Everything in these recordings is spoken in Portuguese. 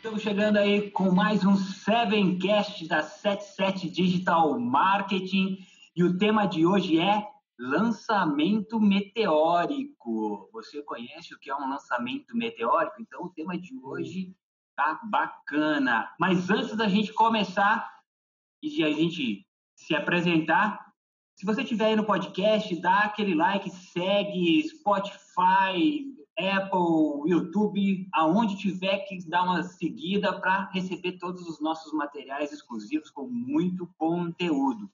Estamos chegando aí com mais um Sevencast da 77 Digital Marketing e o tema de hoje é lançamento meteórico. Você conhece o que é um lançamento meteórico? Então o tema de hoje tá bacana. Mas antes da gente começar e de a gente se apresentar, se você estiver aí no podcast, dá aquele like, segue Spotify, Apple, YouTube, aonde tiver que dar uma seguida para receber todos os nossos materiais exclusivos com muito conteúdo.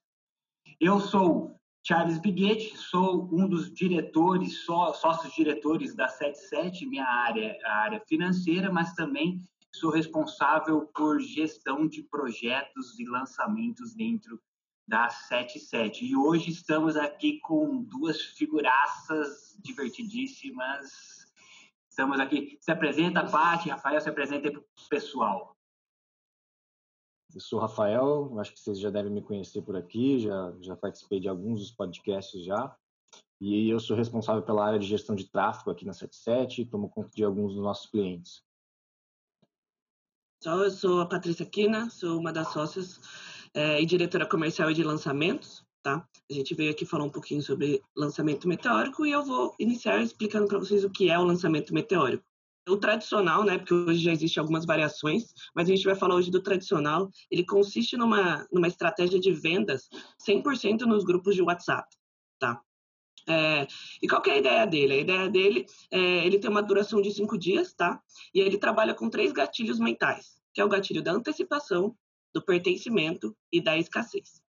Eu sou Charles Biguetti, sou um dos diretores, só, sócios diretores da 77, minha área a área financeira, mas também sou responsável por gestão de projetos e lançamentos dentro da 77. E hoje estamos aqui com duas figuraças divertidíssimas Estamos aqui. Se apresenta, Paty, Rafael, se apresenta para o pessoal. Eu sou Rafael, acho que vocês já devem me conhecer por aqui, já, já participei de alguns dos podcasts já. E eu sou responsável pela área de gestão de tráfego aqui na 77 e tomo conta de alguns dos nossos clientes. Então, eu sou a Patrícia Quina, sou uma das sócias é, e diretora comercial e de lançamentos tá? A gente veio aqui falar um pouquinho sobre lançamento meteórico e eu vou iniciar explicando para vocês o que é o lançamento meteórico. O tradicional, né, porque hoje já existem algumas variações, mas a gente vai falar hoje do tradicional, ele consiste numa, numa estratégia de vendas 100% nos grupos de WhatsApp, tá? É, e qual é a ideia dele? A ideia dele é ele tem uma duração de cinco dias, tá? E ele trabalha com três gatilhos mentais, que é o gatilho da antecipação, do pertencimento e da escassez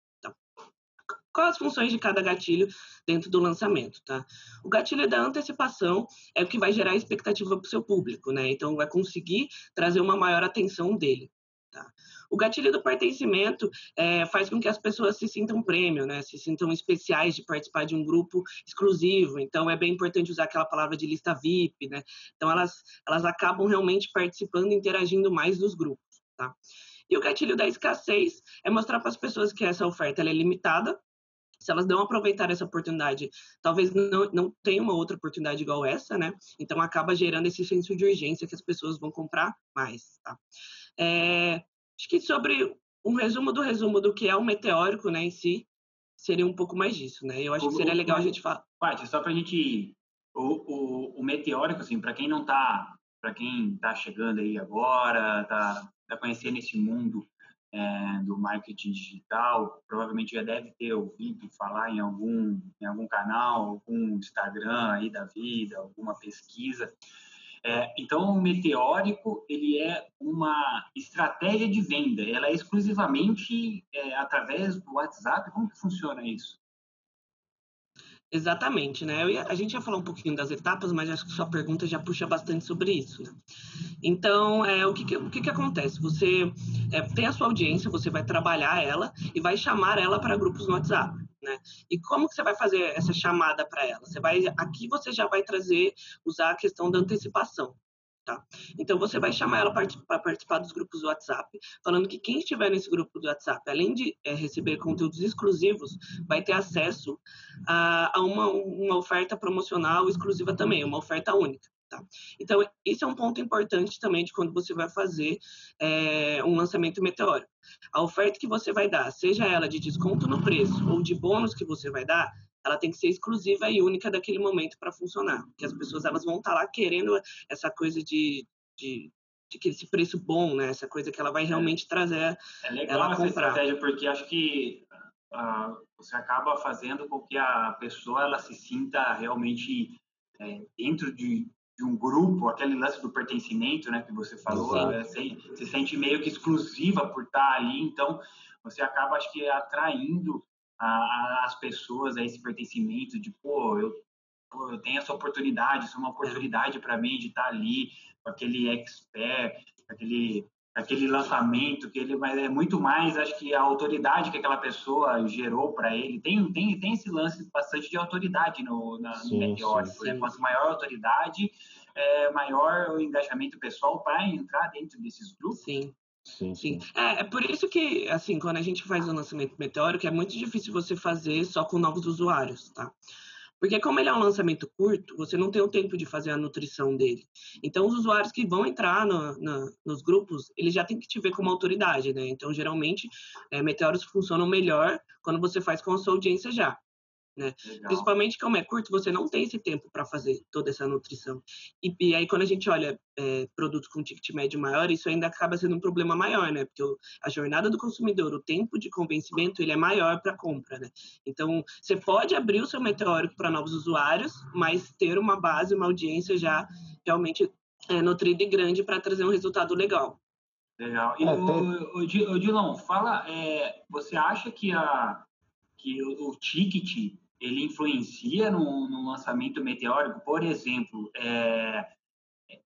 quais as funções de cada gatilho dentro do lançamento, tá? O gatilho da antecipação é o que vai gerar expectativa para o seu público, né? Então, vai conseguir trazer uma maior atenção dele. Tá? O gatilho do pertencimento é, faz com que as pessoas se sintam prêmio, né? Se sintam especiais de participar de um grupo exclusivo. Então, é bem importante usar aquela palavra de lista VIP, né? Então, elas, elas acabam realmente participando e interagindo mais dos grupos, tá? E o gatilho da escassez é mostrar para as pessoas que essa oferta é limitada, se elas não aproveitarem essa oportunidade, talvez não, não tenha uma outra oportunidade igual essa, né? Então acaba gerando esse senso de urgência que as pessoas vão comprar mais, tá? É, acho que sobre um resumo do resumo do que é o meteórico, né, em si, seria um pouco mais disso, né? Eu acho o, que seria legal a gente falar. Paty, só para a gente o, o, o, meteórico, assim, para quem não tá, para quem tá chegando aí agora, tá, tá conhecendo esse mundo é, do marketing digital, provavelmente já deve ter ouvido falar em algum, em algum canal, algum Instagram aí da vida, alguma pesquisa. É, então, o meteórico ele é uma estratégia de venda. Ela é exclusivamente é, através do WhatsApp. Como que funciona isso? Exatamente, né? Ia, a gente ia falar um pouquinho das etapas, mas acho que sua pergunta já puxa bastante sobre isso. Né? Então, é, o, que, que o que, que acontece? Você é, tem a sua audiência, você vai trabalhar ela e vai chamar ela para grupos no WhatsApp. Né? E como que você vai fazer essa chamada para ela? Você vai aqui você já vai trazer usar a questão da antecipação. Tá? Então, você vai chamar ela para participar dos grupos do WhatsApp, falando que quem estiver nesse grupo do WhatsApp, além de é, receber conteúdos exclusivos, vai ter acesso a, a uma, uma oferta promocional exclusiva também, uma oferta única. Tá? Então, isso é um ponto importante também de quando você vai fazer é, um lançamento meteórico. A oferta que você vai dar, seja ela de desconto no preço ou de bônus que você vai dar, ela tem que ser exclusiva e única daquele momento para funcionar. Porque as pessoas elas vão estar tá lá querendo essa coisa de, de, de que esse preço bom, né? Essa coisa que ela vai é. realmente trazer. É legal ela essa comprar. estratégia porque acho que uh, você acaba fazendo com que a pessoa ela se sinta realmente é, dentro de, de um grupo, aquele lance do pertencimento, né, que você falou, é, se, se sente meio que exclusiva por estar tá ali, então você acaba, acho que, atraindo a, as pessoas a esse pertencimento de, pô, eu, pô, eu tenho essa oportunidade, isso é uma oportunidade para mim de estar tá ali com aquele expert, aquele aquele lançamento que ele mas é muito mais acho que a autoridade que aquela pessoa gerou para ele tem tem tem esse lance bastante de autoridade no, na, sim, no meteórico sim, né? quanto maior a autoridade é, maior o engajamento pessoal para entrar dentro desses grupos. Sim Sim, sim. É, é, por isso que, assim, quando a gente faz o lançamento meteórico, é muito difícil você fazer só com novos usuários, tá? Porque como ele é um lançamento curto, você não tem o tempo de fazer a nutrição dele. Então, os usuários que vão entrar no, no, nos grupos, eles já têm que te ver como autoridade, né? Então, geralmente, é, meteoros funcionam melhor quando você faz com a sua audiência já. Né? Principalmente como é curto, você não tem esse tempo para fazer toda essa nutrição. E, e, aí, quando a gente olha é, produtos com ticket médio maior, isso ainda acaba sendo um problema maior, né? Porque o, a jornada do consumidor, o tempo de convencimento, ele é maior para compra, né? Então, você pode abrir o seu meteórico para novos usuários, mas ter uma base, uma audiência já realmente é, nutrida e grande para trazer um resultado legal. Legal. E é, o, o, o Dilon, fala, é, você acha que a que o, o ticket ele influencia no, no lançamento meteórico? Por exemplo, é,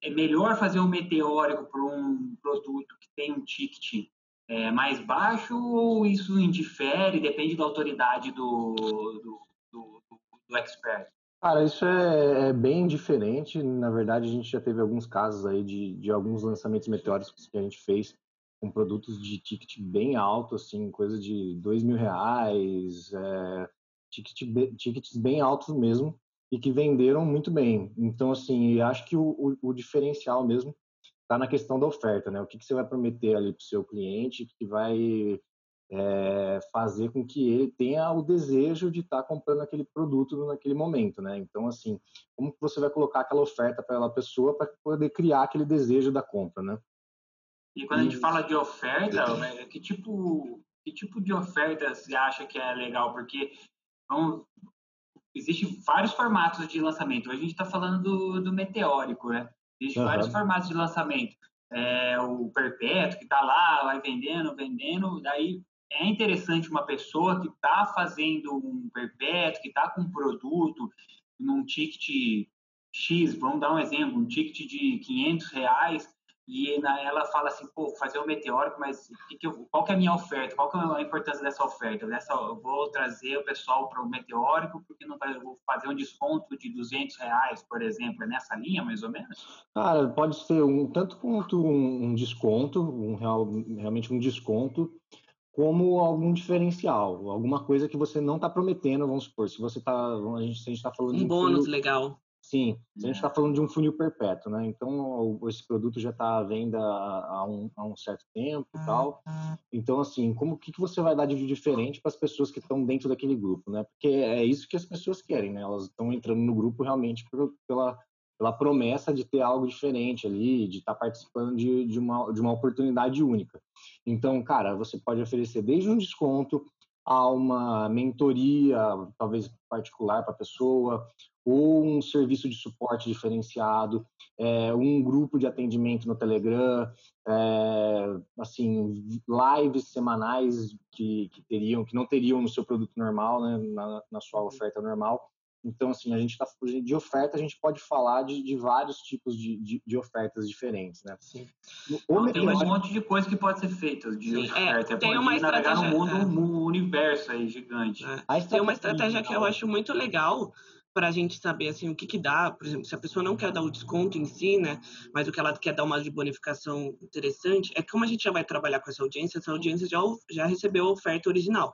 é melhor fazer um meteórico para um produto que tem um ticket é, mais baixo ou isso indifere, depende da autoridade do, do, do, do expert? Cara, isso é, é, bem diferente. Na verdade, a gente já teve alguns casos aí de, de alguns lançamentos meteóricos que a gente fez com produtos de ticket bem alto, assim, coisa de dois mil reais, é, ticket, tickets bem altos mesmo e que venderam muito bem. Então, assim, acho que o, o, o diferencial mesmo está na questão da oferta, né? O que, que você vai prometer ali para o seu cliente que vai é, fazer com que ele tenha o desejo de estar tá comprando aquele produto naquele momento, né? Então, assim, como que você vai colocar aquela oferta para aquela pessoa para poder criar aquele desejo da compra, né? E quando a gente fala de oferta, que tipo, que tipo de oferta você acha que é legal? Porque vamos, existem vários formatos de lançamento. Hoje a gente está falando do, do meteórico, né? Existem uhum. vários formatos de lançamento. É, o perpétuo que está lá, vai vendendo, vendendo. Daí é interessante uma pessoa que está fazendo um perpétuo, que está com um produto num ticket X, vamos dar um exemplo, um ticket de 500 reais, e ela fala assim, pô, fazer o um meteórico, mas que que eu, qual que é a minha oferta? Qual que é a importância dessa oferta? Dessa, eu vou trazer o pessoal para o meteórico, porque não vai, eu vou fazer um desconto de 200 reais, por exemplo, é nessa linha, mais ou menos? Cara, pode ser um tanto quanto um, um desconto, um real, realmente um desconto, como algum diferencial, alguma coisa que você não está prometendo, vamos supor, se você está, a gente está falando um bônus legal. Sim, a gente está é. falando de um funil perpétuo, né? Então, esse produto já está à venda há um, há um, certo tempo e tal. Então, assim, como que, que você vai dar de diferente para as pessoas que estão dentro daquele grupo, né? Porque é isso que as pessoas querem, né? Elas estão entrando no grupo realmente pela, pela promessa de ter algo diferente ali, de estar tá participando de, de, uma, de uma oportunidade única. Então, cara, você pode oferecer desde um desconto a uma mentoria, talvez particular para a pessoa, ou um serviço de suporte diferenciado, é, um grupo de atendimento no Telegram, é, assim, lives semanais que, que, teriam, que não teriam no seu produto normal, né, na, na sua oferta normal. Então, assim, a gente está de oferta, a gente pode falar de, de vários tipos de, de, de, ofertas diferentes, né? Sim. Não, tem um monte de coisa que pode ser feita de Sim, é, oferta. É, tem uma estratégia no mundo, é. um universo aí gigante. É. Tem uma estratégia que eu acho muito legal, para a gente saber assim o que que dá, por exemplo, se a pessoa não quer dar o desconto em si, né, mas o que ela quer dar uma de bonificação interessante, é que como a gente já vai trabalhar com essa audiência, essa audiência já já recebeu a oferta original.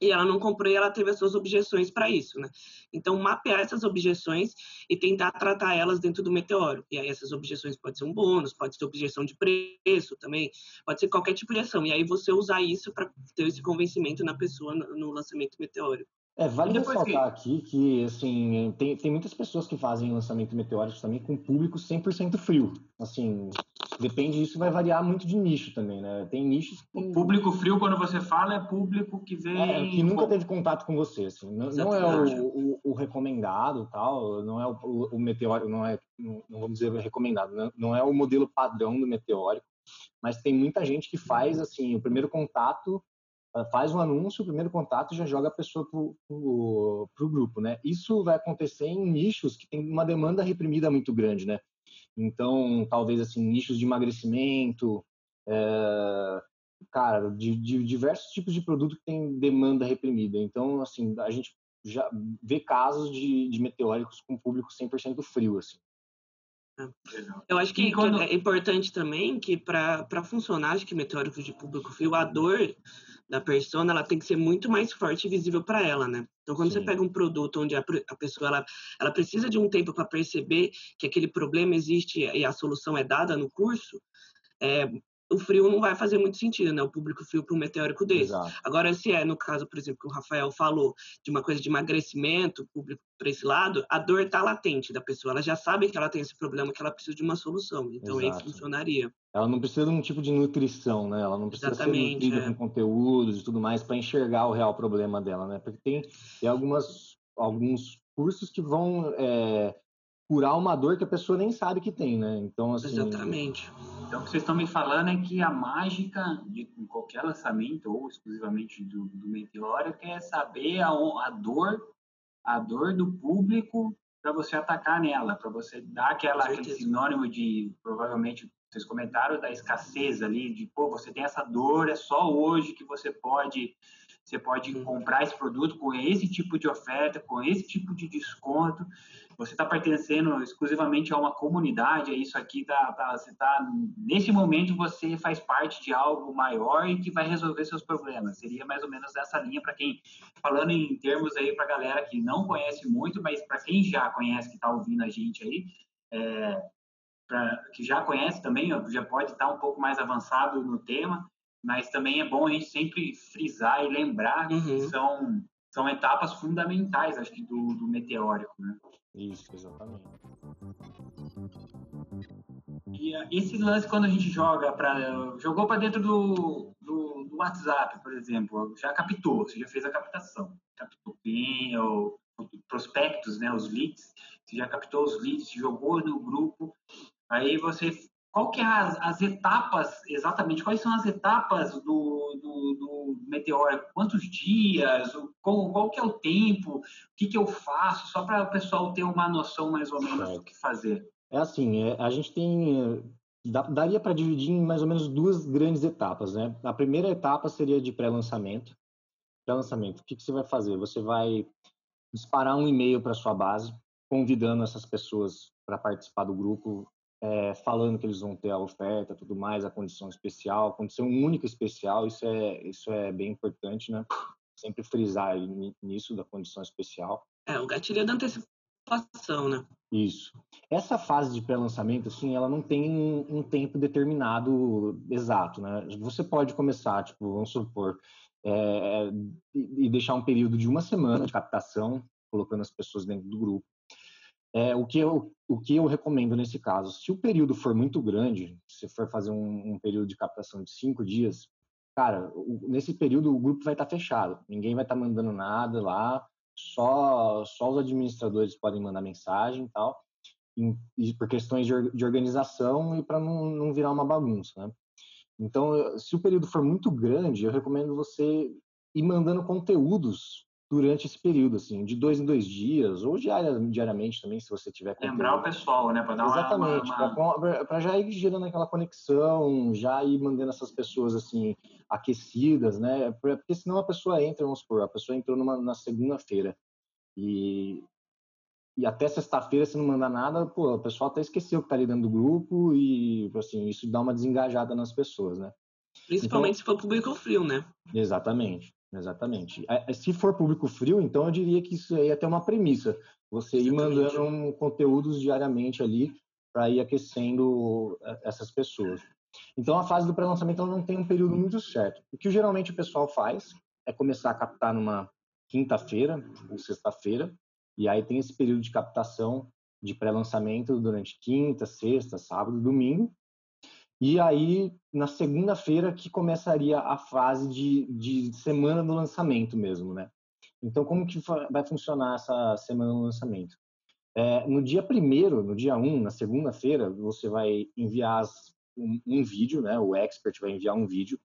E ela não comprou e ela teve as suas objeções para isso, né? Então, mapear essas objeções e tentar tratar elas dentro do meteoro. E aí, essas objeções pode ser um bônus, pode ser objeção de preço também, pode ser qualquer tipo de ação. E aí, você usar isso para ter esse convencimento na pessoa no lançamento meteórico. É, vale ressaltar que... aqui que, assim, tem, tem muitas pessoas que fazem lançamento meteórico também com público 100% frio. Assim, depende disso, vai variar muito de nicho também, né? Tem nichos que... O público frio, quando você fala, é público que vem... É, que nunca teve contato com você, assim. Não, não é o, o, o, recomendado, tal, não é o, o meteórico, não é, não vamos dizer recomendado, não, não é o modelo padrão do meteórico, mas tem muita gente que faz, assim, o primeiro contato faz um anúncio, o primeiro contato já joga a pessoa para o grupo, né? Isso vai acontecer em nichos que tem uma demanda reprimida muito grande, né? Então, talvez assim, nichos de emagrecimento, é, cara, de, de, diversos tipos de produto que tem demanda reprimida. Então, assim, a gente já vê casos de, de meteóricos com público 100% frio, assim. É. Eu acho que, quando... que, é importante também que para funcionar, acho que meteóricos de público frio, a dor da persona, ela tem que ser muito mais forte e visível para ela, né? Então, quando Sim. você pega um produto onde a, a pessoa ela, ela precisa de um tempo para perceber que aquele problema existe e a solução é dada no curso, é, o frio não vai fazer muito sentido, né? O público frio para um meteórico desse. Exato. Agora, se é no caso, por exemplo, que o Rafael falou de uma coisa de emagrecimento, público para esse lado, a dor está latente da pessoa. Ela já sabe que ela tem esse problema, que ela precisa de uma solução. Então, Exato. aí funcionaria. Ela não precisa de um tipo de nutrição, né? Ela não precisa Exatamente, ser nutrida é. com conteúdos e tudo mais para enxergar o real problema dela, né? Porque tem, tem algumas, alguns cursos que vão é, curar uma dor que a pessoa nem sabe que tem, né? Então, assim... Exatamente. Então, o que vocês estão me falando é que a mágica de qualquer lançamento, ou exclusivamente do, do Meteoro, é saber a, a dor a dor do público para você atacar nela, para você dar aquela, aquele sinônimo de, provavelmente, vocês comentaram da escassez ali, de, pô, você tem essa dor, é só hoje que você pode você pode comprar esse produto com esse tipo de oferta, com esse tipo de desconto. Você está pertencendo exclusivamente a uma comunidade, é isso aqui, tá, tá, você tá, nesse momento você faz parte de algo maior e que vai resolver seus problemas. Seria mais ou menos essa linha para quem, falando em termos aí para a galera que não conhece muito, mas para quem já conhece, que está ouvindo a gente aí, é, pra, que já conhece também, já pode estar um pouco mais avançado no tema, mas também é bom a gente sempre frisar e lembrar uhum. que são, são etapas fundamentais, acho que, do, do meteórico, né? Isso, exatamente. E uh, esse lance quando a gente joga para jogou para dentro do, do, do, WhatsApp, por exemplo, já captou, você já fez a captação, captou bem o, prospectos, né, os leads, você já captou os leads, jogou no grupo, aí você qual que é as, as, etapas, exatamente, quais são as etapas do, do, do meteórico? Quantos dias? Qual, qual que é o tempo? O que, que eu faço? Só para o pessoal ter uma noção mais ou menos do que fazer. É assim, é, a gente tem... Daria para dividir em mais ou menos duas grandes etapas, né? A primeira etapa seria de pré-lançamento. Pré-lançamento, o que, que você vai fazer? Você vai disparar um e-mail para sua base, convidando essas pessoas para participar do grupo é, falando que eles vão ter a oferta, tudo mais, a condição especial, condição única especial, isso é, isso é bem importante, né? Sempre frisar nisso da condição especial. É, o gatilho é da antecipação, né? Isso. Essa fase de pré-lançamento, assim, ela não tem um, um, tempo determinado exato, né? Você pode começar, tipo, vamos supor, é, e deixar um período de uma semana de captação, colocando as pessoas dentro do grupo. É, o, que eu, o que eu recomendo nesse caso, se o período for muito grande, se for fazer um, um período de captação de cinco dias, cara, o, nesse período o grupo vai estar tá fechado, ninguém vai estar tá mandando nada lá, só, só os administradores podem mandar mensagem e tal, e, por questões de, de organização e para não, não virar uma bagunça, né? Então, se o período for muito grande, eu recomendo você ir mandando conteúdos durante esse período, assim, de dois em dois dias, ou diariamente também, se você tiver conteúdo. Lembrar o pessoal, né? Para dar Exatamente, uma... para já ir gerando aquela conexão, já ir mandando essas pessoas, assim, aquecidas, né? Porque senão a pessoa entra, vamos supor, a pessoa entrou numa, na segunda-feira e, e até sexta-feira, se não mandar nada, pô, o pessoal até esqueceu que tá ali dentro do grupo e, assim, isso dá uma desengajada nas pessoas, né? Principalmente então, se for público frio, né? Exatamente. Exatamente. É, é, se for público frio, então eu diria que isso aí é até uma premissa. Você ir mandando um, conteúdos diariamente ali para ir aquecendo é, essas pessoas. Então a fase do pré-lançamento não tem um período muito certo. O que geralmente o pessoal faz é começar a captar numa quinta-feira ou sexta-feira, e aí tem esse período de captação de pré-lançamento durante quinta, sexta, sábado, domingo, e aí, na segunda-feira, que começaria a fase de, de semana do lançamento mesmo, né? Então, como que vai funcionar essa semana do lançamento? É, no dia primeiro, no dia 1, um, na segunda-feira, você vai enviar um, um, vídeo, né? O expert vai enviar um vídeo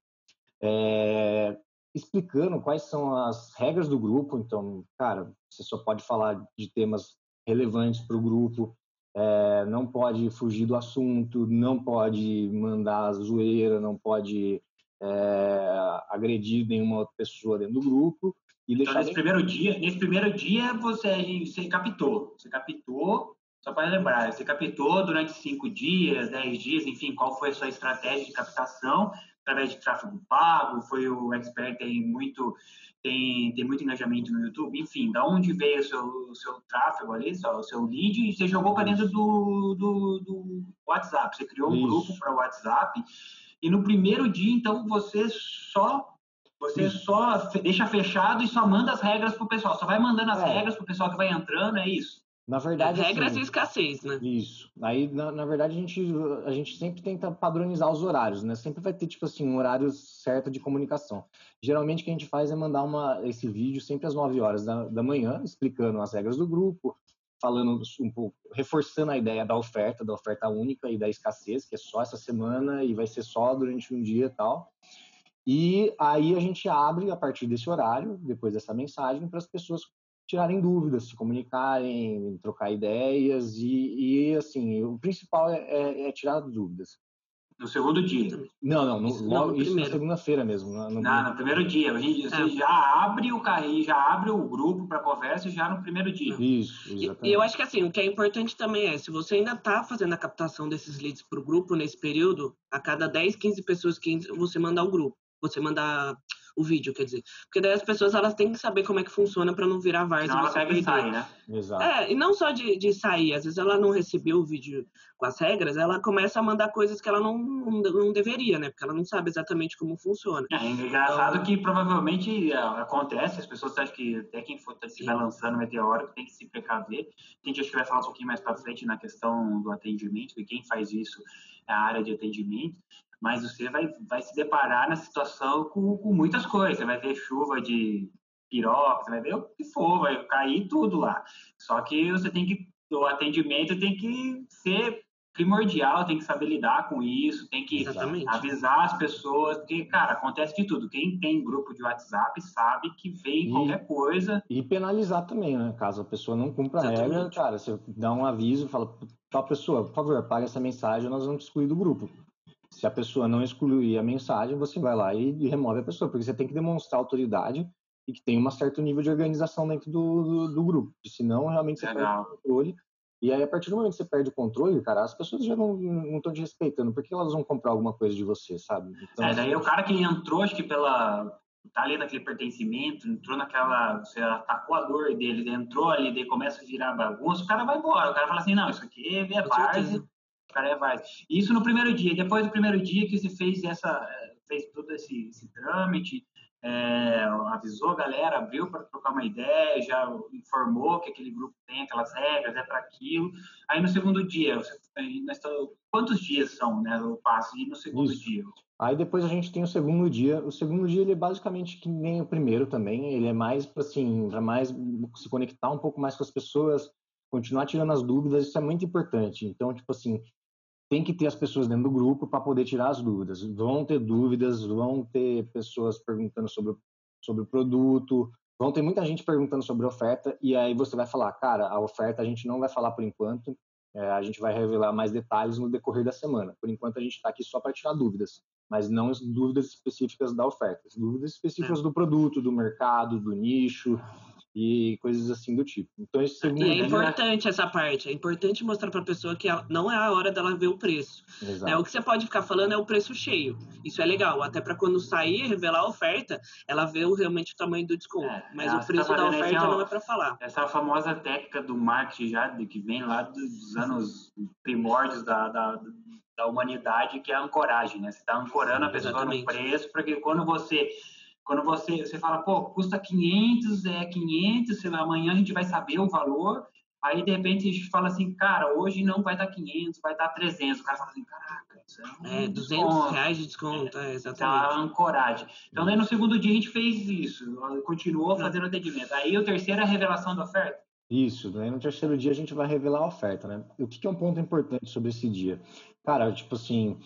é, explicando quais são as regras do grupo. Então, cara, você só pode falar de temas relevantes para o grupo, é, não pode fugir do assunto, não pode mandar zoeira, não pode é, agredir nenhuma outra pessoa dentro do grupo. E então, nesse primeiro dia, nesse primeiro dia você, você captou, você captou, só para lembrar, você captou durante cinco dias, dez dias, enfim, qual foi a sua estratégia de captação, através de tráfego pago, foi o expert tem muito tem, tem muito engajamento no YouTube, enfim, da onde veio o seu, o seu tráfego ali, o seu lead, e você jogou para dentro do, do, do, WhatsApp, você criou um Isso. grupo para o WhatsApp, e no primeiro dia, então, você só você só deixa fechado e só manda as regras para o pessoal, só vai mandando as é. regras para o pessoal que vai entrando, é isso? Na verdade, regras assim, e escassez, né? Isso. Aí, na, na, verdade, a gente, a gente sempre tenta padronizar os horários, né? Sempre vai ter, tipo assim, um horário certo de comunicação. Geralmente, o que a gente faz é mandar uma, esse vídeo sempre às 9 horas da, da manhã, explicando as regras do grupo, falando um pouco, reforçando a ideia da oferta, da oferta única e da escassez, que é só essa semana e vai ser só durante um dia e tal. E aí a gente abre a partir desse horário, depois dessa mensagem, para as pessoas tirarem dúvidas, se comunicarem, trocar ideias e, e assim, o principal é, é, é tirar dúvidas. No segundo dia? Não, não, no, isso, logo, isso na segunda-feira mesmo. No, no, não, no primeiro dia. Você é. já abre o carrinho, já abre o grupo para conversa já no primeiro dia. Isso, exatamente. E eu acho que assim, o que é importante também é, se você ainda está fazendo a captação desses leads para o grupo nesse período, a cada 10, 15 pessoas que você manda ao grupo, você manda o vídeo, quer dizer. Porque daí as pessoas elas têm que saber como é que funciona para não virar várzea. Não, ela pega e sai, né? Exato. É, e não só de, de sair, às vezes ela não recebeu o vídeo com as regras, ela começa a mandar coisas que ela não, não, não deveria, né? Porque ela não sabe exatamente como funciona. É, é engraçado então... que provavelmente é, acontece, as pessoas acham que até quem for estiver lançando meteoro tem que se precaver. A gente acho que vai falar um pouquinho mais para frente na questão do atendimento, e quem faz isso é a área de atendimento mas você vai, vai se deparar na situação com, com muitas coisas. Você vai ver chuva de piroca, você vai ver o que for, vai cair tudo lá. Só que você tem que, o atendimento tem que ser primordial, tem que saber lidar com isso, tem que Exatamente. avisar as pessoas, porque, cara, acontece de tudo. Quem tem grupo de WhatsApp sabe que vem e, qualquer coisa. E penalizar também, né? Caso a pessoa não cumpra a regra, cara, você dá um aviso, fala, tal pessoa, por favor, apaga essa mensagem, nós vamos excluir do grupo. Se a pessoa não excluir a mensagem, você vai lá e, e remove a pessoa, porque você tem que demonstrar autoridade e que tem um certo nível de organização dentro do, do, do grupo. Senão, realmente, você Legal. perde o controle. E aí, a partir do momento que você perde o controle, cara, as pessoas já não estão te respeitando. Por que elas vão comprar alguma coisa de você, sabe? Então, é, daí assim, o cara que entrou, acho que pela... Tá ali naquele pertencimento, entrou naquela... Você atacou a dor dele, entrou ali, daí começa a virar bagunça, o cara vai embora. O cara fala assim, não, isso aqui é base, cara vai. Isso no primeiro dia. Depois do primeiro dia que você fez essa, fez todo esse, esse trâmite, é, avisou a galera, abriu para trocar uma ideia, já informou que aquele grupo tem aquelas regras, é para aquilo. Aí no segundo dia, você, nós quantos dias são, né, o passo e no segundo Isso. dia? Aí depois a gente tem o segundo dia. O segundo dia ele é basicamente que nem o primeiro também. Ele é mais para assim, para mais se conectar um pouco mais com as pessoas, continuar tirando as dúvidas. Isso é muito importante. Então, tipo assim, tem que ter as pessoas dentro do grupo para poder tirar as dúvidas. Vão ter dúvidas, vão ter pessoas perguntando sobre, sobre o produto, vão ter muita gente perguntando sobre a oferta, e aí você vai falar, cara, a oferta a gente não vai falar por enquanto, é, a gente vai revelar mais detalhes no decorrer da semana. Por enquanto a gente está aqui só para tirar dúvidas, mas não as dúvidas específicas da oferta, as dúvidas específicas é. do produto, do mercado, do nicho, e coisas assim do tipo. Então, esse segundo e é importante essa parte, é importante mostrar para a pessoa que não é a hora dela ver o preço. É, o que você pode ficar falando é o preço cheio. Isso é legal, até para quando sair revelar a oferta, ela vê realmente o tamanho do desconto. É, Mas o tá preço tá da oferta esse, não é para falar. Essa famosa técnica do marketing já que vem lá dos anos primórdios da, da, da humanidade, que é a ancoragem, né? Você está ancorando a pessoa Exatamente. no preço, porque quando você quando você, você fala, pô, custa 500, é 500, sei lá, amanhã a gente vai saber o valor, aí de repente a gente fala assim, cara, hoje não vai dar 500, vai dar 300. O cara fala assim, caraca, isso é, um é 200 desconto. reais de desconto, é, exatamente. a ancoragem. Então, daí no segundo dia a gente fez isso, continuou fazendo atendimento. Aí o terceiro é a revelação da oferta. Isso, daí no terceiro dia a gente vai revelar a oferta, né? O que, que é um ponto importante sobre esse dia? Cara, tipo assim,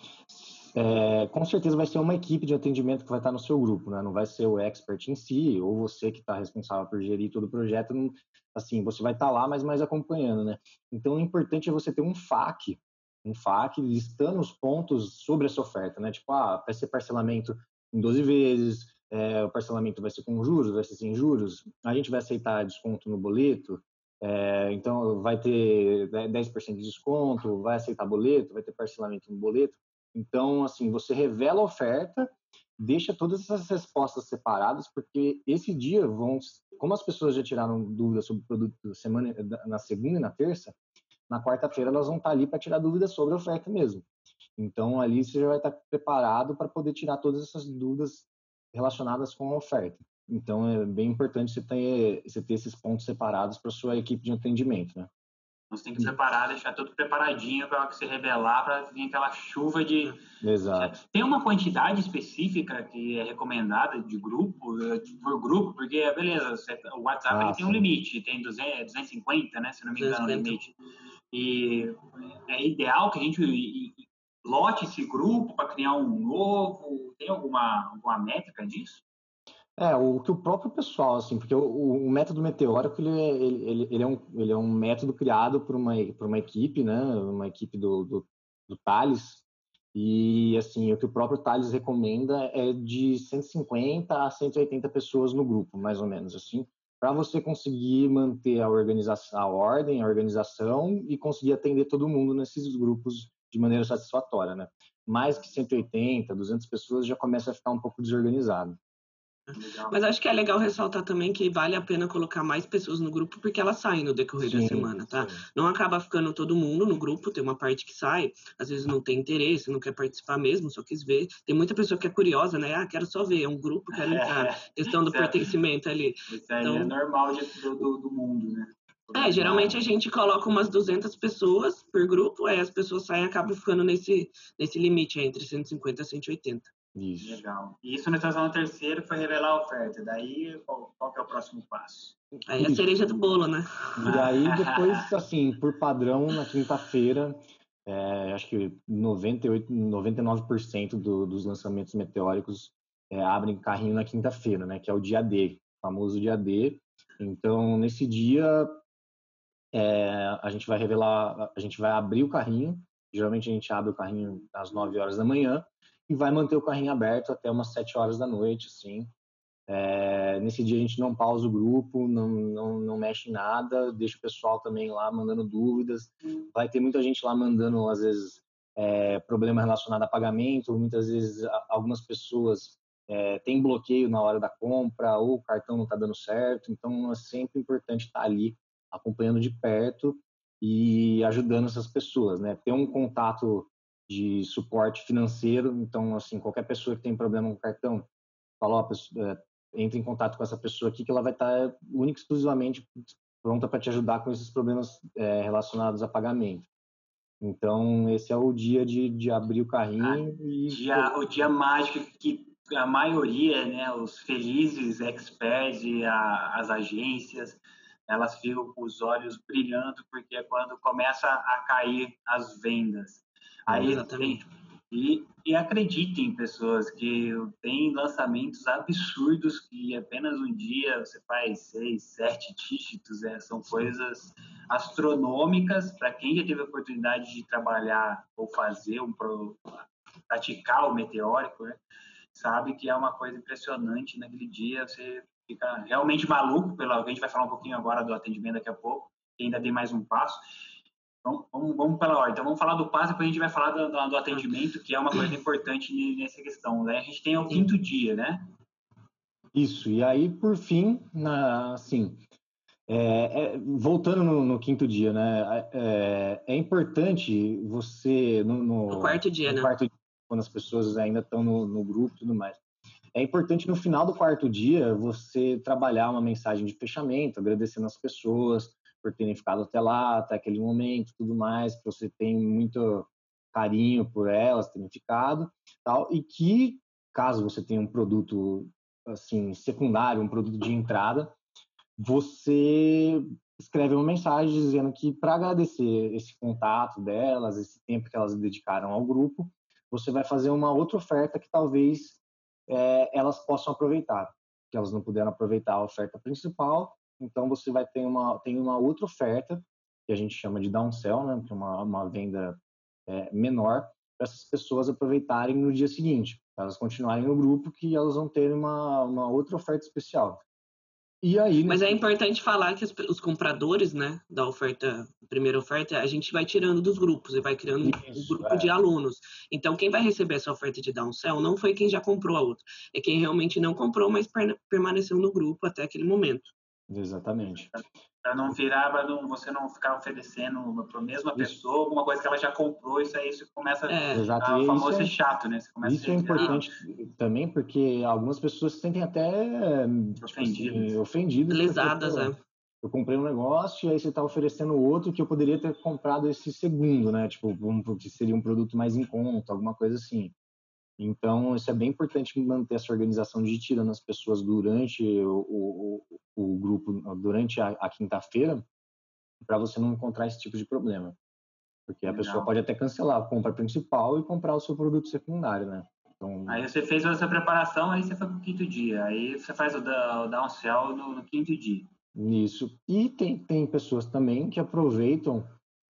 é, com certeza vai ser uma equipe de atendimento que vai estar no seu grupo, né? Não vai ser o expert em si, ou você que está responsável por gerir todo o projeto, não, assim, você vai estar lá, mas mais acompanhando, né? Então, o importante é você ter um FAQ, um FAQ listando os pontos sobre essa oferta, né? Tipo, ah, vai ser parcelamento em 12 vezes, é, o parcelamento vai ser com juros, vai ser sem juros, a gente vai aceitar desconto no boleto, é, então vai ter 10% de desconto, vai aceitar boleto, vai ter parcelamento no boleto. Então, assim, você revela a oferta, deixa todas essas respostas separadas, porque esse dia vão, como as pessoas já tiraram dúvidas sobre o produto semana, na segunda e na terça, na quarta-feira elas vão estar ali para tirar dúvidas sobre a oferta mesmo. Então, ali você já vai estar preparado para poder tirar todas essas dúvidas relacionadas com a oferta. Então, é bem importante você ter, você ter esses pontos separados para sua equipe de atendimento, né? Então, você tem que preparar, deixar tudo preparadinho para que você revelar, para vir aquela chuva de... Exato. Tem uma quantidade específica que é recomendada de grupo, por grupo, porque, beleza, o WhatsApp ah, tem um limite, tem 200, 250, né, se não me engano, o limite. E é ideal que a gente lote esse grupo para criar um novo? Tem alguma, alguma métrica disso? É, o que o próprio pessoal, assim, porque o, o método meteórico, ele, é, ele, ele, é um, ele é um método criado por uma, por uma equipe, né, uma equipe do, do, do Thales, e, assim, o que o próprio Thales recomenda é de 150 a 180 pessoas no grupo, mais ou menos, assim, para você conseguir manter a organização, a ordem, a organização e conseguir atender todo mundo nesses grupos de maneira satisfatória, né? Mais que 180, 200 pessoas já começa a ficar um pouco desorganizado. Legal. Mas acho que é legal ressaltar também que vale a pena colocar mais pessoas no grupo porque elas saem no decorrer sim, da semana, tá? Sim. Não acaba ficando todo mundo no grupo, tem uma parte que sai, às vezes não tem interesse, não quer participar mesmo, só quis ver. Tem muita pessoa que é curiosa, né? Ah, quero só ver, é um grupo, quero entrar. É, questão do pertencimento ali. Isso aí então, é normal de, do, do mundo, né? É, geralmente a gente coloca umas 200 pessoas por grupo, aí as pessoas saem e acabam ficando nesse, nesse limite entre 150 e 180. Isso. Legal. E isso na estação terceiro foi revelar a oferta. Daí, qual, qual é o próximo passo? Aí a cereja do bolo, né? E aí, depois, assim, por padrão, na quinta-feira, é, acho que 98, 99% do, dos lançamentos meteóricos é, abrem carrinho na quinta-feira, né? Que é o dia D, o famoso dia D. Então, nesse dia, é, a gente vai revelar, a gente vai abrir o carrinho. Geralmente a gente abre o carrinho às 9 horas da manhã e vai manter o carrinho aberto até umas 7 horas da noite, assim. É, nesse dia a gente não pausa o grupo, não, não, não mexe em nada, deixa o pessoal também lá mandando dúvidas. Vai ter muita gente lá mandando, às vezes, é, problema relacionado a pagamento, muitas vezes algumas pessoas é, têm bloqueio na hora da compra ou o cartão não está dando certo, então é sempre importante estar tá ali acompanhando de perto e ajudando essas pessoas, né? Ter um contato de suporte financeiro, então, assim, qualquer pessoa que tem problema com cartão, fala, ó, é, entre em contato com essa pessoa aqui que ela vai estar única e exclusivamente pronta para te ajudar com esses problemas é, relacionados a pagamento. Então, esse é o dia de, de abrir o carrinho ah, e... Dia, o dia mágico que a maioria, né, os felizes experts e a, as agências, elas ficam com os olhos brilhando porque é quando começa a cair as vendas. Aí Exatamente. e, e acreditem, pessoas, que tem lançamentos absurdos que apenas um dia você faz seis, sete dígitos, é, são coisas astronômicas para quem já teve a oportunidade de trabalhar ou fazer um praticar o meteórico, né? sabe que é uma coisa impressionante naquele dia. Você fica realmente maluco, pela, a gente vai falar um pouquinho agora do atendimento daqui a pouco, que ainda tem mais um passo. Então, vamos, vamos pela ordem. Então, vamos falar do passo, depois a gente vai falar do, do, atendimento, que é uma coisa importante nessa questão. Né? A gente tem o quinto dia, né? Isso, e aí, por fim, na, assim, é, é, voltando no, no, quinto dia, né? É, é importante você. No, no, no quarto dia, no né? Quarto, quando as pessoas ainda estão no, no grupo e tudo mais é importante no final do quarto dia você trabalhar uma mensagem de fechamento, agradecendo as pessoas por terem ficado até lá, até aquele momento, tudo mais, que você tem muito carinho por elas, terem ficado, tal, e que caso você tenha um produto assim secundário, um produto de entrada, você escreve uma mensagem dizendo que para agradecer esse contato delas, esse tempo que elas dedicaram ao grupo, você vai fazer uma outra oferta que talvez é, elas possam aproveitar, que elas não puderam aproveitar a oferta principal, então você vai ter uma tem uma outra oferta que a gente chama de downsell, né, que é uma, uma venda é, menor para essas pessoas aproveitarem no dia seguinte, elas continuarem no grupo que elas vão ter uma, uma outra oferta especial. E aí, Mas é importante falar que os compradores, né, da oferta primeira oferta, a gente vai tirando dos grupos e vai criando Isso, um grupo é. de alunos. Então, quem vai receber essa oferta de downsell não foi quem já comprou a outra, é quem realmente não comprou, mas permaneceu no grupo até aquele momento. Exatamente. Para não virar, para não, você não ficar oferecendo para a mesma isso. pessoa alguma coisa que ela já comprou, isso aí você começa é. Exato. a famoso é, chato, né? isso é importante também, porque algumas pessoas se sentem até tipo assim, ofendidas. Lesadas, porque, é. Eu comprei um negócio e aí você está oferecendo outro que eu poderia ter comprado esse segundo, né? Tipo, um, que seria um produto mais em conta, alguma coisa assim. Então, isso é bem importante manter essa organização de tirando as pessoas durante o, o, o grupo, durante a, a quinta-feira, para você não encontrar esse tipo de problema. Porque a Legal. pessoa pode até cancelar a compra principal e comprar o seu produto secundário, né? Então... Aí você fez essa preparação, aí você foi para o quinto dia. Aí você faz o, o downsell no, no quinto dia. Isso. E tem, tem pessoas também que aproveitam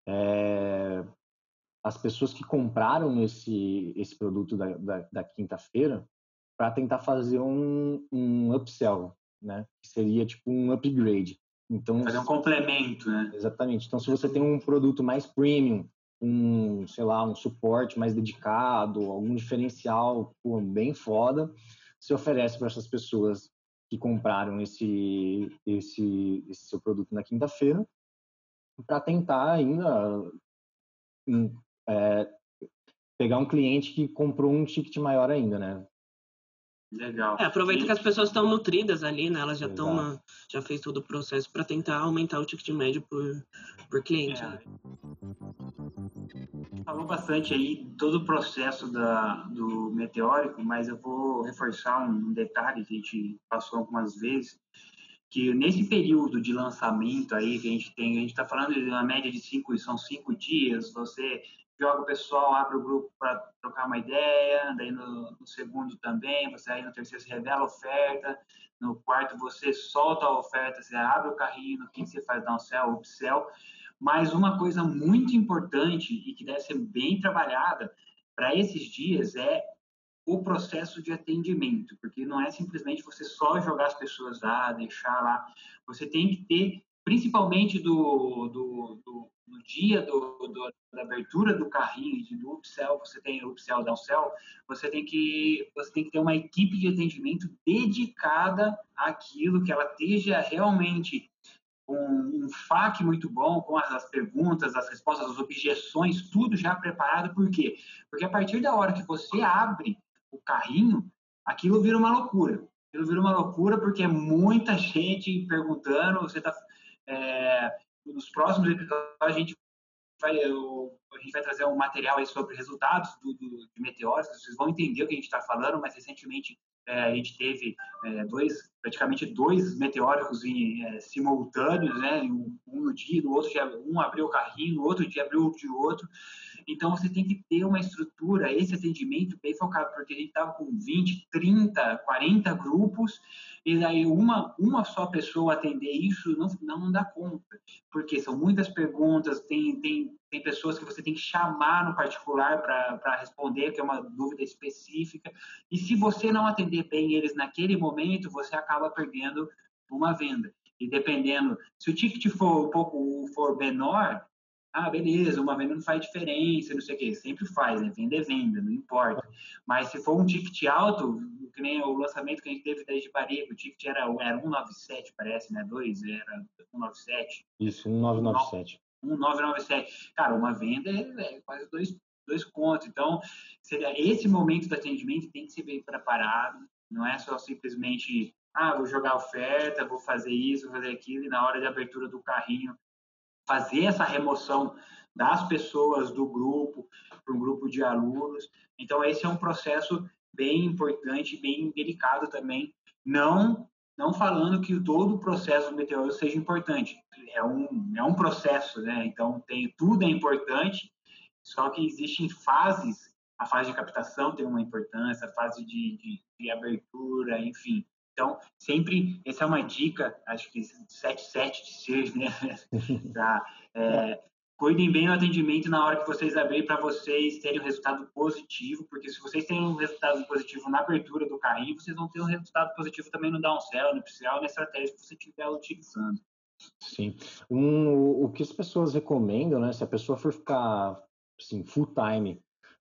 é, as pessoas que compraram esse, esse produto da, da, da quinta-feira para tentar fazer um, um upsell, né? Que seria tipo um upgrade. Então, fazer um complemento, né? Exatamente. Então, se você tem um produto mais premium, um, sei lá, um suporte mais dedicado, algum diferencial pô, bem foda, você oferece para essas pessoas que compraram esse, esse, esse seu produto na quinta-feira para tentar ainda é, pegar um cliente que comprou um ticket maior ainda, né? Legal. É, aproveita que as pessoas estão nutridas ali, né? Elas já estão, já fez todo o processo para tentar aumentar o ticket médio por, por cliente. É. Né? Falou bastante aí todo o processo da, do meteórico, mas eu vou reforçar um detalhe que a gente passou algumas vezes, que nesse período de lançamento aí que a gente tem, a gente está falando de uma média de cinco, são cinco dias, você joga o pessoal, abre o grupo para trocar uma ideia, daí no, no, segundo também, você aí no terceiro você revela a oferta, no quarto você solta a oferta, você abre o carrinho, no quinto você faz downsell, upsell, mas uma coisa muito importante e que deve ser bem trabalhada para esses dias é o processo de atendimento, porque não é simplesmente você só jogar as pessoas lá, deixar lá, você tem que ter, principalmente do, do, do no dia do, do, da abertura do carrinho e do upsell, você tem upsell, downsell, você tem que você tem que ter uma equipe de atendimento dedicada àquilo que ela esteja realmente com um FAQ muito bom, com as, perguntas, as respostas, as objeções, tudo já preparado. Por quê? Porque a partir da hora que você abre o carrinho, aquilo vira uma loucura. Aquilo vira uma loucura porque é muita gente perguntando. Você está é, nos próximos episódios a gente vai, eu, a gente vai trazer um material sobre resultados do, do, de meteoros, vocês vão entender o que a gente está falando, mas recentemente é, a gente teve é, dois, praticamente dois meteóricos em, é, simultâneos, né? Um, um, no dia, no outro dia um abriu o carrinho, no outro dia abriu o de outro. Então você tem que ter uma estrutura, esse atendimento bem focado, porque a gente estava com 20, 30, 40 grupos e daí uma, uma só pessoa atender isso não, não dá conta, porque são muitas perguntas, tem, tem, tem pessoas que você tem que chamar no particular para responder, que é uma dúvida específica, e se você não atender bem eles naquele momento, você acaba perdendo uma venda. E dependendo, se o ticket for um pouco for menor, ah, beleza, uma venda não faz diferença, não sei o quê. Sempre faz, né? Venda é venda, não importa. Mas se for um ticket alto, que nem o lançamento que a gente teve da Ejibarica, o ticket era, era 197, parece, né? 2, era 197. Isso, 1997. 1997. Cara, uma venda é, é quase dois, dois contos. Então, seria esse momento do atendimento tem que ser bem preparado. Não é só simplesmente, ah, vou jogar oferta, vou fazer isso, vou fazer aquilo, e na hora de abertura do carrinho fazer essa remoção das pessoas do grupo para um grupo de alunos. Então, esse é um processo bem importante, bem delicado também. Não não falando que todo o processo do meteoro seja importante. É um, é um processo, né? Então, tem, tudo é importante, só que existem fases. A fase de captação tem uma importância, a fase de, de, de abertura, enfim. Então, sempre, essa é uma dica, acho que 7-7 de ser, né? pra, é, cuidem bem do atendimento na hora que vocês abrirem para vocês terem um resultado positivo, porque se vocês têm um resultado positivo na abertura do carrinho, vocês vão ter um resultado positivo também no downsell, no upsell, na estratégia que você estiver utilizando. Sim. Um, o que as pessoas recomendam, né? Se a pessoa for ficar assim, full time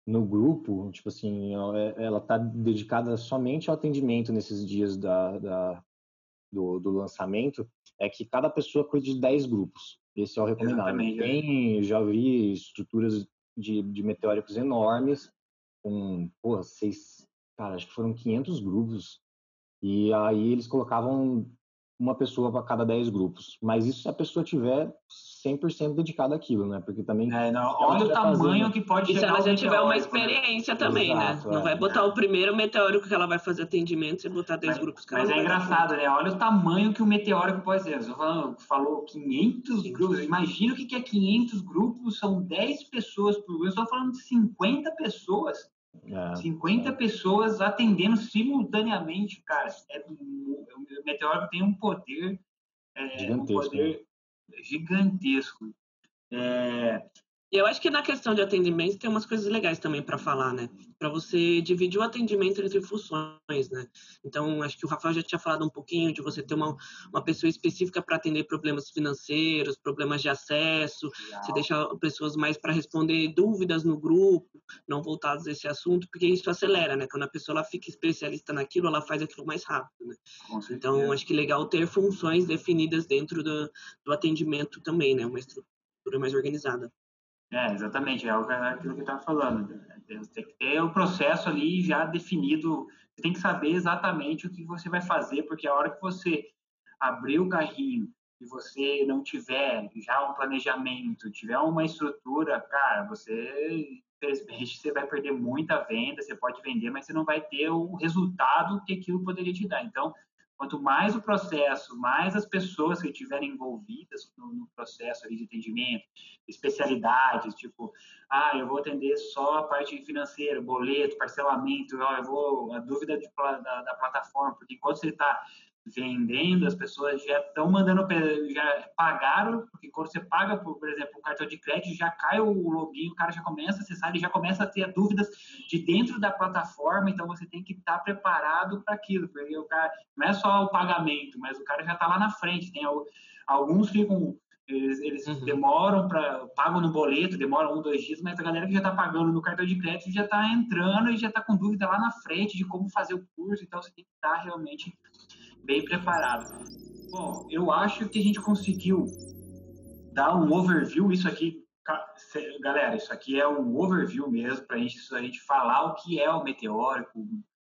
no grupo, tipo assim, ela está dedicada somente ao atendimento nesses dias da, da do, do, lançamento, é que cada pessoa cuide de 10 grupos. Esse é o recomendado. É. Tem, já vi estruturas de, de meteóricos enormes, com, pô, seis, cara, acho que foram 500 grupos. E aí eles colocavam uma pessoa para cada 10 grupos. Mas isso se a pessoa tiver 100% dedicada àquilo, né? Porque também. É, não, olha o tamanho fazendo... que pode. E se ela já tiver uma né? experiência né? também, Exato, né? Não é. vai botar o primeiro meteórico que ela vai fazer atendimento e botar 10 mas, grupos que Mas é engraçado, né? Olha o tamanho que o meteórico pode ser. Você falou, falou 500 Sim. grupos. Imagina o que é 500 grupos, são 10 pessoas por grupo. Eu estou falando de 50 pessoas. É, 50 é. pessoas atendendo simultaneamente, cara. É, o meteórico tem um poder, é, um poder né? gigantesco. É, e eu acho que na questão de atendimento tem umas coisas legais também para falar, né? Para você dividir o atendimento entre funções, né? Então, acho que o Rafael já tinha falado um pouquinho de você ter uma, uma pessoa específica para atender problemas financeiros, problemas de acesso, Legal. você deixar pessoas mais para responder dúvidas no grupo, não voltadas a esse assunto, porque isso acelera, né? Quando a pessoa ela fica especialista naquilo, ela faz aquilo mais rápido, né? Então, acho que legal ter funções definidas dentro do, do atendimento também, né? Uma estrutura mais organizada. É, exatamente, é aquilo que eu estava falando. Tem que ter o processo ali já definido, você tem que saber exatamente o que você vai fazer, porque a hora que você abrir o carrinho e você não tiver já um planejamento, tiver uma estrutura, cara, você, infelizmente, você vai perder muita venda, você pode vender, mas você não vai ter o resultado que aquilo poderia te dar. Então, Quanto mais o processo, mais as pessoas que estiverem envolvidas no, no processo de atendimento, especialidades, tipo, ah, eu vou atender só a parte financeira, boleto, parcelamento, eu vou, a dúvida de, da, da plataforma, porque quando você está vendendo, as pessoas já estão mandando, já pagaram, porque quando você paga, por, por exemplo, o cartão de crédito, já cai o login, o cara já começa a acessar, ele já começa a ter dúvidas de dentro da plataforma, então você tem que estar tá preparado para aquilo, porque o cara, não é só o pagamento, mas o cara já está lá na frente, tem alguns ficam eles, eles uhum. demoram para pagam no boleto, demoram um, dois dias, mas a galera que já está pagando no cartão de crédito já está entrando e já está com dúvida lá na frente de como fazer o curso, então você tem que estar tá realmente bem preparado. Bom, eu acho que a gente conseguiu dar um overview. Isso aqui, galera, isso aqui é um overview mesmo para gente, a gente falar o que é o meteórico,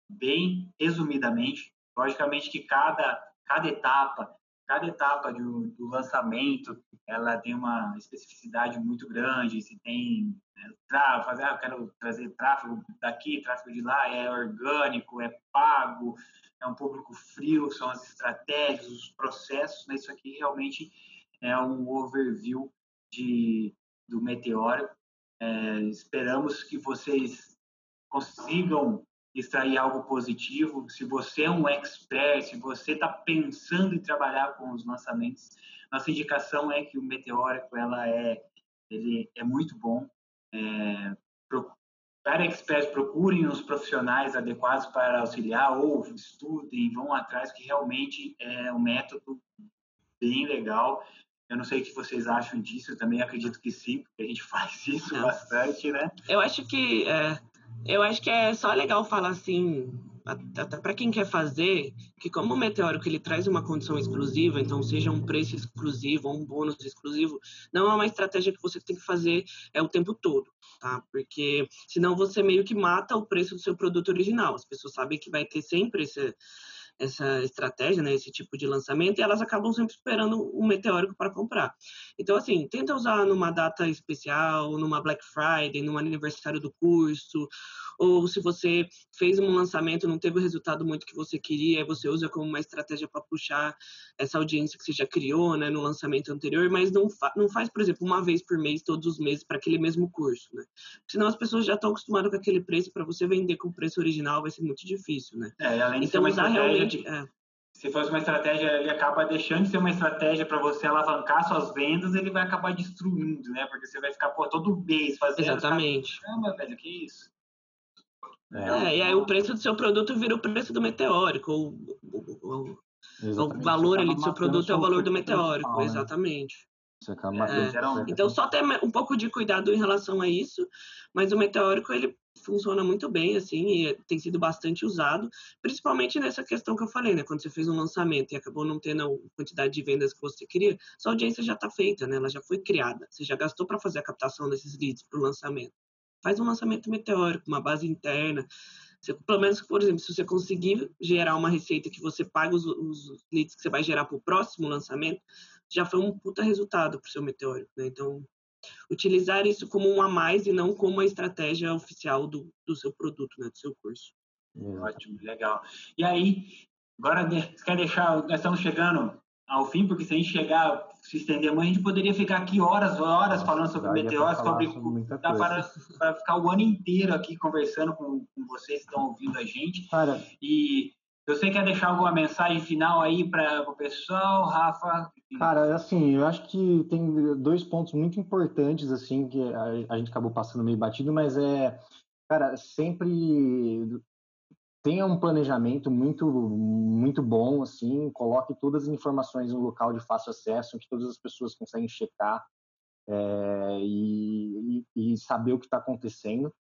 bem resumidamente. Logicamente que cada, cada etapa, cada etapa do, do lançamento, ela tem uma especificidade muito grande. Se tem né, ah, eu quero trazer tráfego daqui, tráfego de lá, é orgânico, é pago, é um público frio, são as estratégias, os processos, mas isso aqui realmente é um overview de, do Meteoro. É, esperamos que vocês consigam extrair algo positivo. Se você é um expert, se você está pensando em trabalhar com os lançamentos, nossa indicação é que o Meteórico ela é, ele é muito bom. É, para experts, procurem os profissionais adequados para auxiliar ou estudem, vão atrás, que realmente é um método bem legal. Eu não sei o que vocês acham disso, eu também acredito que sim, porque a gente faz isso não. bastante, né? Eu acho que é, eu acho que é só legal falar assim, até para quem quer fazer, que como o meteórico ele traz uma condição exclusiva, então seja um preço exclusivo ou um bônus exclusivo, não é uma estratégia que você tem que fazer é o tempo todo tá? Porque senão você meio que mata o preço do seu produto original. As pessoas sabem que vai ter sempre esse, essa estratégia, né, esse tipo de lançamento, e elas acabam sempre esperando um meteórico para comprar. Então, assim, tenta usar numa data especial, numa Black Friday, num aniversário do curso, ou se você fez um lançamento não teve o resultado muito que você queria, você usa como uma estratégia para puxar essa audiência que você já criou, né, no lançamento anterior, mas não, fa não faz, por exemplo, uma vez por mês, todos os meses, para aquele mesmo curso, né? Senão as pessoas já estão acostumadas com aquele preço, para você vender com o preço original vai ser muito difícil, né? É, além de então, usar realmente... É, se fosse uma estratégia, ele acaba deixando de ser uma estratégia para você alavancar suas vendas, ele vai acabar destruindo, né? Porque você vai ficar, pô, todo mês fazendo. Exatamente. Caramba, velho, que isso? É, é, e aí o preço do seu produto vira o preço do meteórico, ou, ou, ou Exatamente. O valor ali do seu produto é o valor do meteórico, né? exatamente. Você acaba é, então só ter um pouco de cuidado em relação a isso, mas o meteórico ele funciona muito bem assim e tem sido bastante usado, principalmente nessa questão que eu falei, né? Quando você fez um lançamento e acabou não tendo a quantidade de vendas que você queria, sua audiência já está feita, né? Ela já foi criada, você já gastou para fazer a captação desses leads para o lançamento. Faz um lançamento meteórico, uma base interna. Você, pelo menos, por exemplo, se você conseguir gerar uma receita que você paga os, os leads que você vai gerar para o próximo lançamento, já foi um puta resultado para o seu meteórico, né? Então, utilizar isso como um a mais e não como a estratégia oficial do, do seu produto, né? Do seu curso. Ótimo, legal. E aí, agora você quer deixar, nós estamos chegando ao fim, porque se a gente chegar, se estender muito, a gente poderia ficar aqui horas, horas falando sobre meteoros, sobre, sobre dá para, para ficar o ano inteiro aqui conversando com, com vocês que estão ouvindo a gente. Cara, e você quer deixar alguma mensagem final aí para o pessoal, Rafa? Cara, assim, eu acho que tem dois pontos muito importantes, assim, que a, a gente acabou passando meio batido, mas é, cara, sempre tenha um planejamento muito muito bom, assim, coloque todas as informações no local de fácil acesso, que todas as pessoas conseguem checar é, e, e, e saber o que está acontecendo.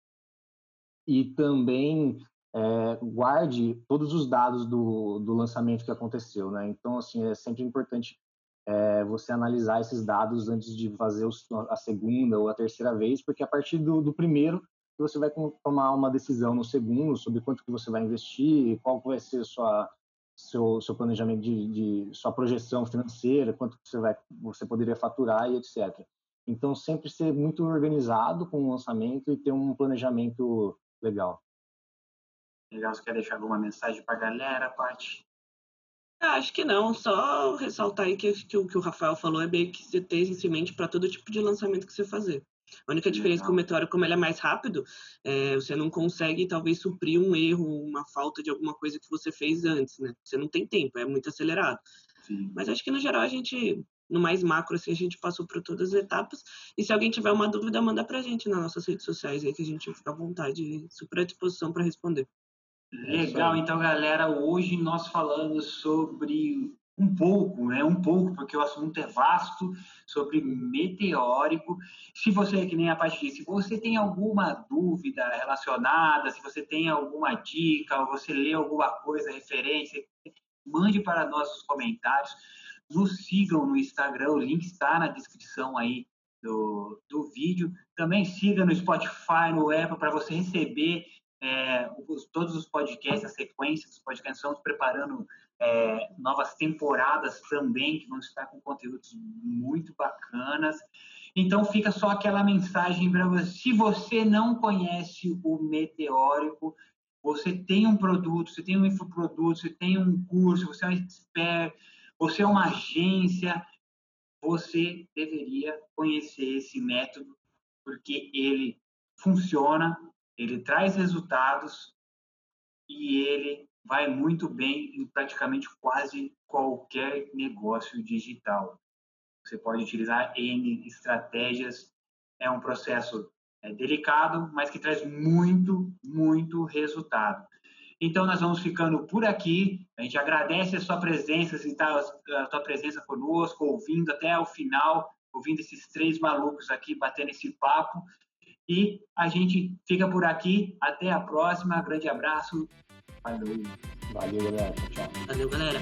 E também é, guarde todos os dados do, do lançamento que aconteceu, né? Então, assim, é sempre importante é, você analisar esses dados antes de fazer a segunda ou a terceira vez, porque a partir do, do primeiro você vai tomar uma decisão no segundo sobre quanto que você vai investir, qual vai ser sua seu, seu planejamento de, de sua projeção financeira, quanto que você vai você poderia faturar e etc. Então sempre ser muito organizado com o lançamento e ter um planejamento legal. Legal, você quer deixar alguma mensagem para a galera, Paty? Ah, acho que não, só ressaltar aí que, que, o que o Rafael falou é bem que você ter isso em mente para todo tipo de lançamento que você fazer. A única diferença com o Meteoro, como ele é mais rápido, é, você não consegue talvez suprir um erro, uma falta de alguma coisa que você fez antes, né? Você não tem tempo, é muito acelerado. Sim. Mas acho que no geral a gente, no mais macro, assim, a gente passou por todas as etapas. E se alguém tiver uma dúvida, manda pra gente nas nossas redes sociais aí que a gente fica à vontade, super à disposição para responder. É Legal, então galera, hoje nós falamos sobre um pouco, né? Um pouco, porque o assunto é vasto, sobre meteórico. Se você, que nem a parte disse, se você tem alguma dúvida relacionada, se você tem alguma dica, ou você lê alguma coisa, referência, mande para nós os comentários. Nos sigam no Instagram, o link está na descrição aí do, do vídeo. Também siga no Spotify, no Apple, para você receber é, os, todos os podcasts, a sequência dos podcasts, estamos preparando é, novas temporadas também, que vão estar com conteúdos muito bacanas. Então, fica só aquela mensagem para você. Se você não conhece o Meteórico, você tem um produto, você tem um infoproduto, você tem um curso, você é um expert, você é uma agência, você deveria conhecer esse método, porque ele funciona, ele traz resultados e ele vai muito bem em praticamente quase qualquer negócio digital. Você pode utilizar N estratégias, é um processo é, delicado, mas que traz muito, muito resultado. Então, nós vamos ficando por aqui. A gente agradece a sua presença, a sua presença conosco, ouvindo até o final, ouvindo esses três malucos aqui batendo esse papo. E a gente fica por aqui. Até a próxima. Grande abraço. Valeu. Valeu, galera. Tchau. Valeu, galera.